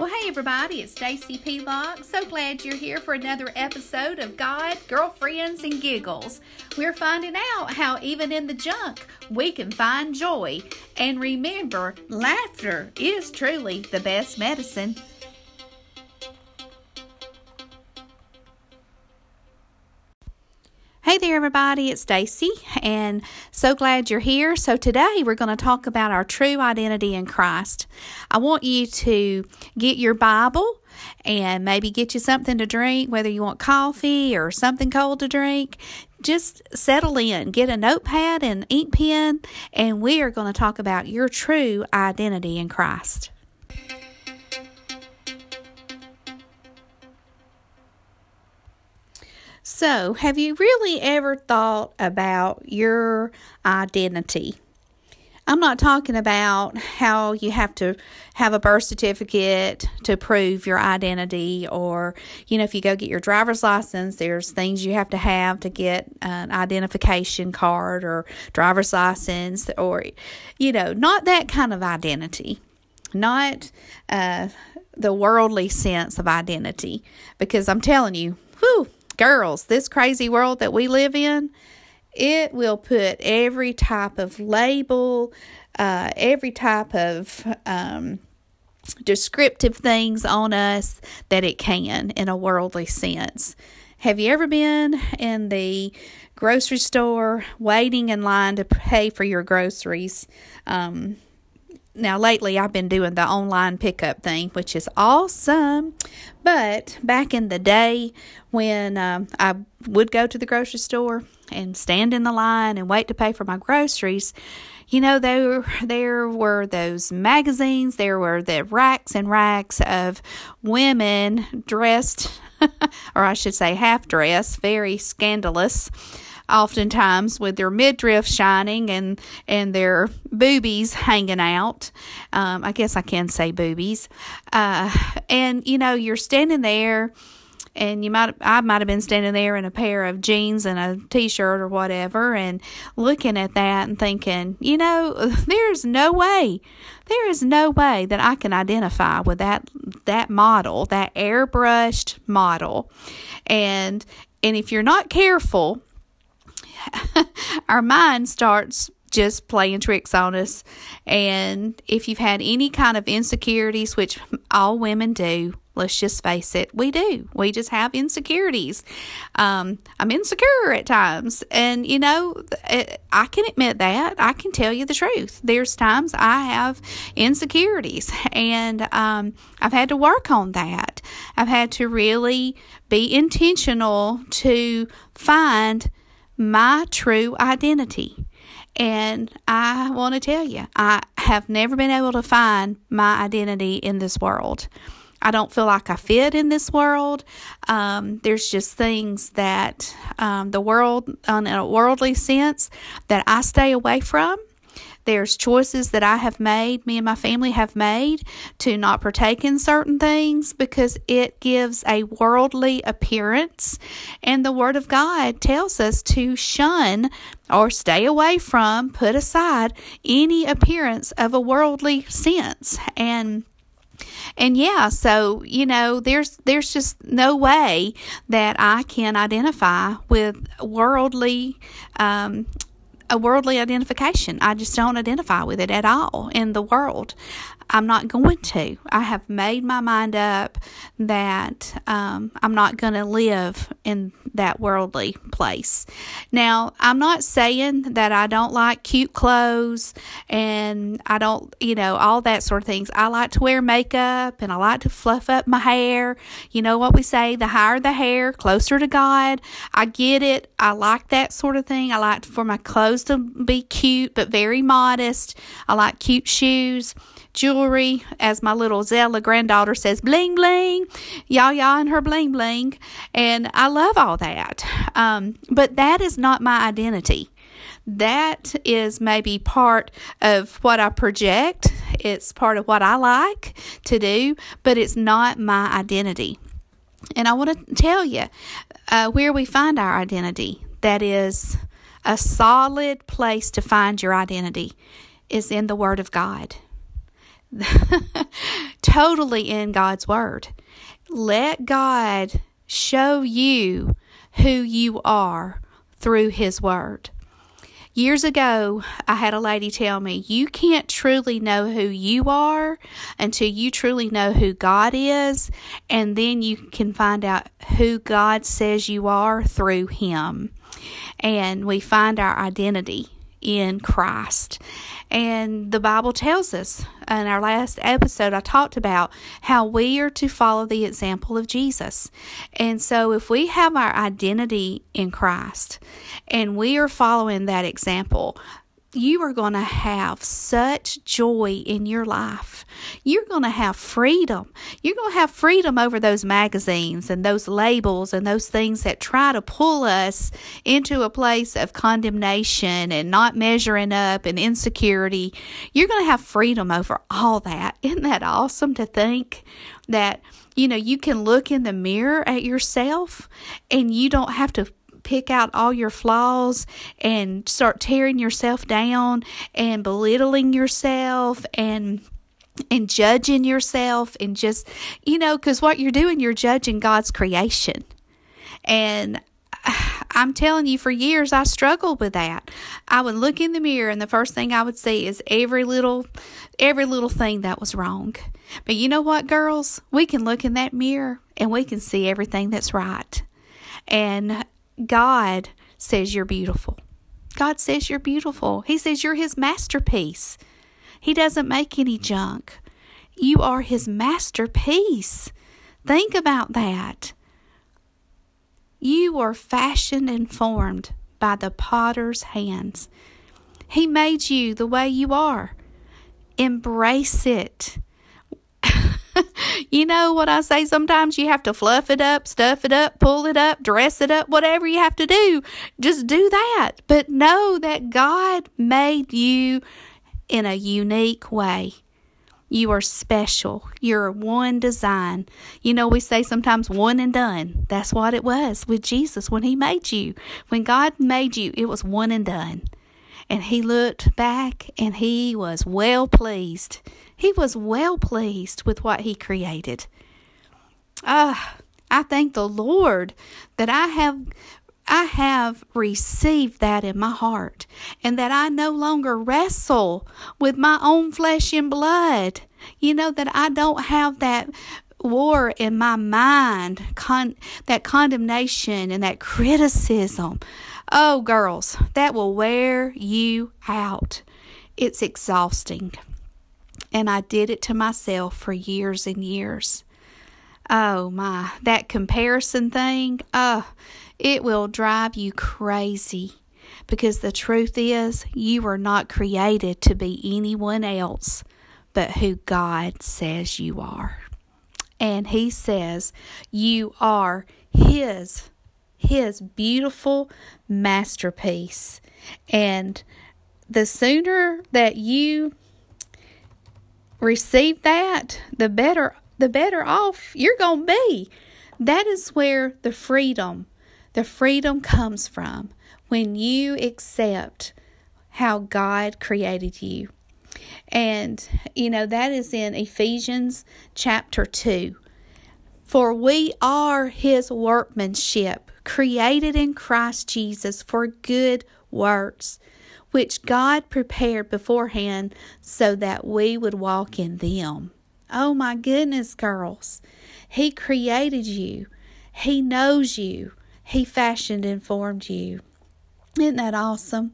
Well, hey everybody, it's Stacy Pelock. So glad you're here for another episode of God, Girlfriends, and Giggles. We're finding out how even in the junk we can find joy. And remember, laughter is truly the best medicine. Everybody. It's Stacy, and so glad you're here. So, today we're going to talk about our true identity in Christ. I want you to get your Bible and maybe get you something to drink, whether you want coffee or something cold to drink. Just settle in, get a notepad and ink pen, and we are going to talk about your true identity in Christ. So, have you really ever thought about your identity? I'm not talking about how you have to have a birth certificate to prove your identity, or, you know, if you go get your driver's license, there's things you have to have to get an identification card or driver's license, or, you know, not that kind of identity. Not uh, the worldly sense of identity. Because I'm telling you, whew, girls, this crazy world that we live in, it will put every type of label, uh, every type of um, descriptive things on us that it can in a worldly sense. Have you ever been in the grocery store waiting in line to pay for your groceries? Um, now lately I've been doing the online pickup thing, which is awesome. But back in the day when um, I would go to the grocery store and stand in the line and wait to pay for my groceries, you know, there there were those magazines, there were the racks and racks of women dressed, or I should say half dressed, very scandalous oftentimes with their midriff shining and and their boobies hanging out. Um, I guess I can say boobies. Uh, and you know, you're standing there and you might I might have been standing there in a pair of jeans and a t-shirt or whatever and looking at that and thinking, you know, there's no way. There is no way that I can identify with that that model, that airbrushed model. And and if you're not careful, our mind starts just playing tricks on us. And if you've had any kind of insecurities, which all women do, let's just face it, we do. We just have insecurities. Um, I'm insecure at times. And, you know, I can admit that. I can tell you the truth. There's times I have insecurities, and um, I've had to work on that. I've had to really be intentional to find my true identity. And I want to tell you, I have never been able to find my identity in this world. I don't feel like I fit in this world. Um, there's just things that um, the world, in a worldly sense, that I stay away from. There's choices that I have made, me and my family have made to not partake in certain things because it gives a worldly appearance. And the Word of God tells us to shun or stay away from, put aside any appearance of a worldly sense. And and yeah so you know there's there's just no way that i can identify with worldly um, a worldly identification. I just don't identify with it at all in the world. I'm not going to. I have made my mind up that um, I'm not going to live in that worldly place. Now, I'm not saying that I don't like cute clothes and I don't, you know, all that sort of things. I like to wear makeup and I like to fluff up my hair. You know what we say the higher the hair, closer to God. I get it. I like that sort of thing. I like for my clothes to be cute but very modest. I like cute shoes jewelry, as my little Zella granddaughter says, bling bling, Yaya and her bling bling. And I love all that. Um, but that is not my identity. That is maybe part of what I project. It's part of what I like to do, but it's not my identity. And I want to tell you uh, where we find our identity. That is a solid place to find your identity is in the Word of God. totally in God's Word. Let God show you who you are through His Word. Years ago, I had a lady tell me, You can't truly know who you are until you truly know who God is, and then you can find out who God says you are through Him. And we find our identity in Christ. And the Bible tells us in our last episode, I talked about how we are to follow the example of Jesus. And so, if we have our identity in Christ and we are following that example, you are going to have such joy in your life. You're going to have freedom. You're going to have freedom over those magazines and those labels and those things that try to pull us into a place of condemnation and not measuring up and insecurity. You're going to have freedom over all that. Isn't that awesome to think that? You know, you can look in the mirror at yourself and you don't have to pick out all your flaws and start tearing yourself down and belittling yourself and and judging yourself and just you know cuz what you're doing you're judging God's creation. And I'm telling you, for years I struggled with that. I would look in the mirror, and the first thing I would see is every little, every little thing that was wrong. But you know what, girls? We can look in that mirror and we can see everything that's right. And God says you're beautiful. God says you're beautiful. He says you're His masterpiece. He doesn't make any junk. You are His masterpiece. Think about that. You are fashioned and formed by the potter's hands. He made you the way you are. Embrace it. you know what I say? Sometimes you have to fluff it up, stuff it up, pull it up, dress it up, whatever you have to do. Just do that. But know that God made you in a unique way. You are special. You're one design. You know, we say sometimes one and done. That's what it was with Jesus when He made you. When God made you, it was one and done. And He looked back and He was well pleased. He was well pleased with what He created. Ah, I thank the Lord that I have I have received that in my heart, and that I no longer wrestle with my own flesh and blood. You know, that I don't have that war in my mind, con- that condemnation and that criticism. Oh, girls, that will wear you out. It's exhausting. And I did it to myself for years and years. Oh my, that comparison thing, uh, it will drive you crazy. Because the truth is, you were not created to be anyone else but who God says you are. And He says you are His, His beautiful masterpiece. And the sooner that you receive that, the better the better off you're going to be. That is where the freedom, the freedom comes from when you accept how God created you. And you know that is in Ephesians chapter 2. For we are his workmanship, created in Christ Jesus for good works which God prepared beforehand so that we would walk in them. Oh my goodness, girls. He created you, He knows you, He fashioned and formed you. Isn't that awesome?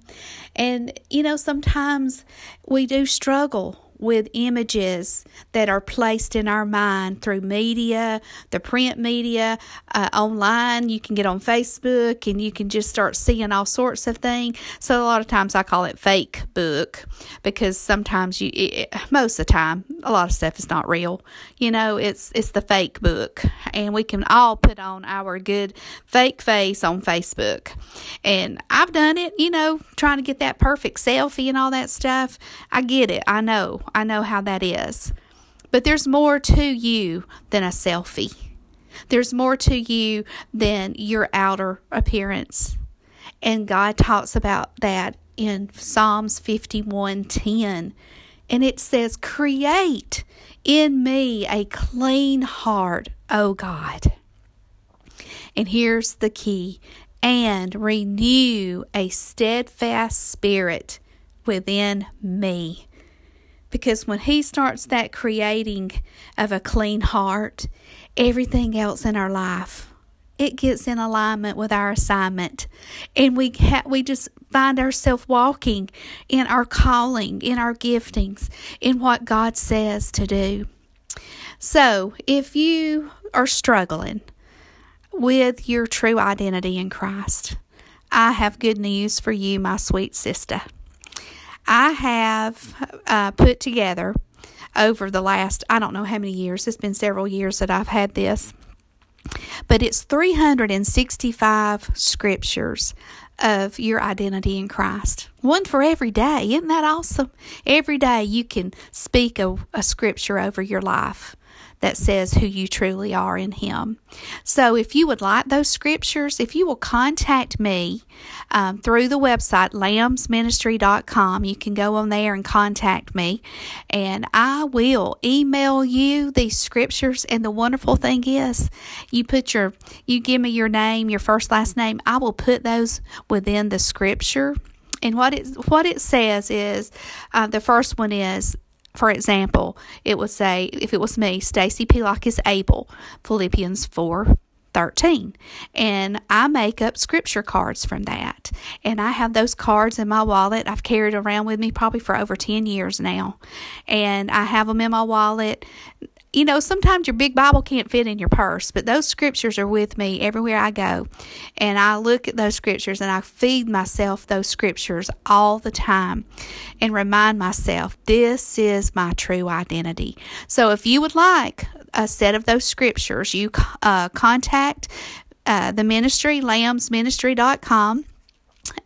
And you know, sometimes we do struggle with images that are placed in our mind through media, the print media, uh, online. You can get on Facebook and you can just start seeing all sorts of things. So a lot of times I call it fake book because sometimes you, it, most of the time, a lot of stuff is not real. You know, it's it's the fake book, and we can all put on our good fake face on Facebook. And I've done it. You know, trying to get that perfect selfie and all that stuff. I get it. I know. I know how that is. But there's more to you than a selfie. There's more to you than your outer appearance. And God talks about that in Psalms 51:10. And it says, Create in me a clean heart, O God. And here's the key and renew a steadfast spirit within me. Because when He starts that creating of a clean heart, everything else in our life it gets in alignment with our assignment. And we ha- we just find ourselves walking in our calling in our giftings in what God says to do. So if you are struggling with your true identity in Christ I have good news for you my sweet sister. I have uh, put together over the last, I don't know how many years, it's been several years that I've had this, but it's 365 scriptures of your identity in Christ. One for every day. Isn't that awesome? Every day you can speak a, a scripture over your life that says who you truly are in Him. So, if you would like those scriptures, if you will contact me um, through the website lambsministry.com, you can go on there and contact me, and I will email you these scriptures. And the wonderful thing is, you put your, you give me your name, your first last name, I will put those within the scripture. And what it what it says is, uh, the first one is for example, it would say, if it was me, Stacy Pelock is able, Philippians 4 13. And I make up scripture cards from that. And I have those cards in my wallet. I've carried around with me probably for over 10 years now. And I have them in my wallet you know, sometimes your big Bible can't fit in your purse, but those scriptures are with me everywhere I go. And I look at those scriptures and I feed myself those scriptures all the time and remind myself this is my true identity. So if you would like a set of those scriptures, you uh, contact uh, the ministry, lambsministry.com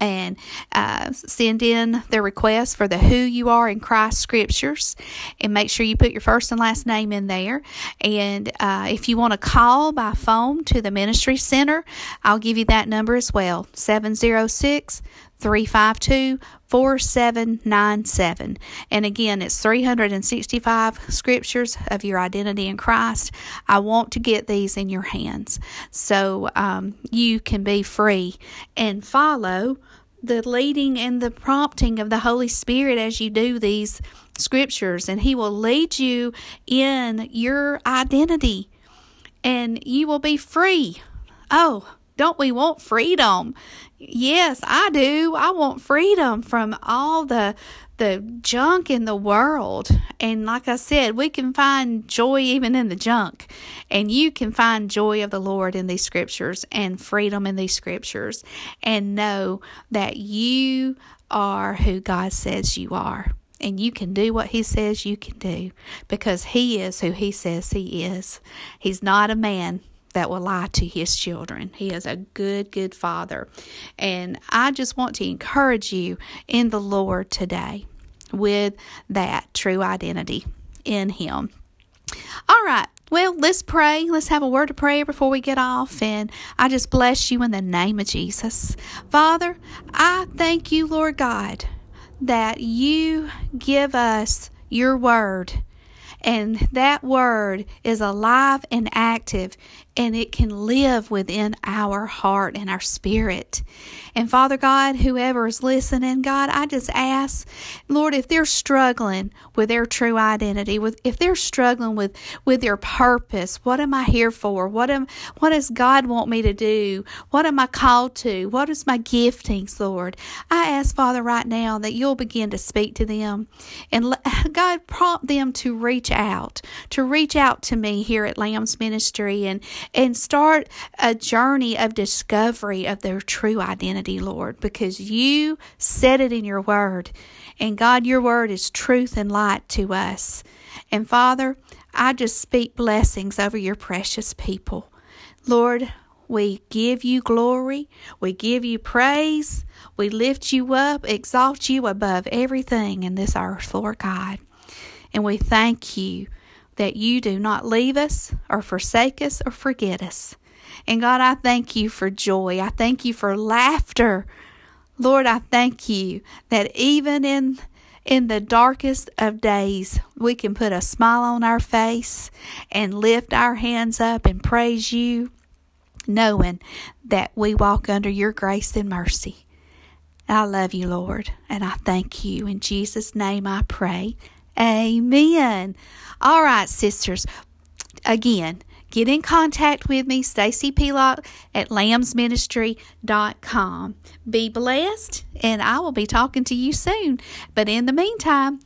and uh, send in the request for the who you are in Christ scriptures and make sure you put your first and last name in there. And uh, if you want to call by phone to the ministry center, I'll give you that number as well 706 352 4797. And again, it's 365 scriptures of your identity in Christ. I want to get these in your hands so um, you can be free and follow the leading and the prompting of the Holy Spirit as you do these scriptures, and He will lead you in your identity and you will be free. Oh, don't we want freedom? Yes, I do. I want freedom from all the the junk in the world. And like I said, we can find joy even in the junk. And you can find joy of the Lord in these scriptures and freedom in these scriptures and know that you are who God says you are. And you can do what He says you can do because He is who He says He is. He's not a man that will lie to his children. He is a good, good father. And I just want to encourage you in the Lord today with that true identity in him. All right. Well, let's pray. Let's have a word of prayer before we get off. And I just bless you in the name of Jesus. Father, I thank you, Lord God, that you give us your word and that word is alive and active, and it can live within our heart and our spirit. And Father God, whoever is listening, God, I just ask, Lord, if they're struggling with their true identity, with if they're struggling with with their purpose, what am I here for? What am what does God want me to do? What am I called to? What is my giftings, Lord? I ask, Father, right now that you'll begin to speak to them and let, God prompt them to reach out, to reach out to me here at Lamb's Ministry and and start a journey of discovery of their true identity Lord, because you said it in your word. And God, your word is truth and light to us. And Father, I just speak blessings over your precious people. Lord, we give you glory. We give you praise. We lift you up, exalt you above everything in this earth, Lord God. And we thank you that you do not leave us or forsake us or forget us. And God, I thank you for joy. I thank you for laughter. Lord, I thank you that even in in the darkest of days, we can put a smile on our face and lift our hands up and praise you, knowing that we walk under your grace and mercy. I love you, Lord, and I thank you. In Jesus' name I pray. Amen. All right, sisters. Again, get in contact with me, Stacy Pelock at lambsministry.com. Be blessed, and I will be talking to you soon. But in the meantime,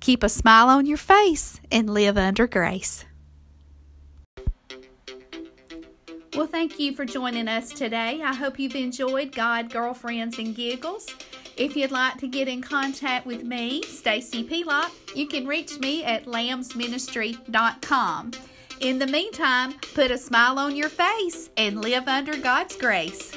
keep a smile on your face and live under grace. Well, thank you for joining us today. I hope you've enjoyed God, Girlfriends, and Giggles. If you'd like to get in contact with me, Stacy Pelock, you can reach me at lambsministry.com. In the meantime, put a smile on your face and live under God's grace.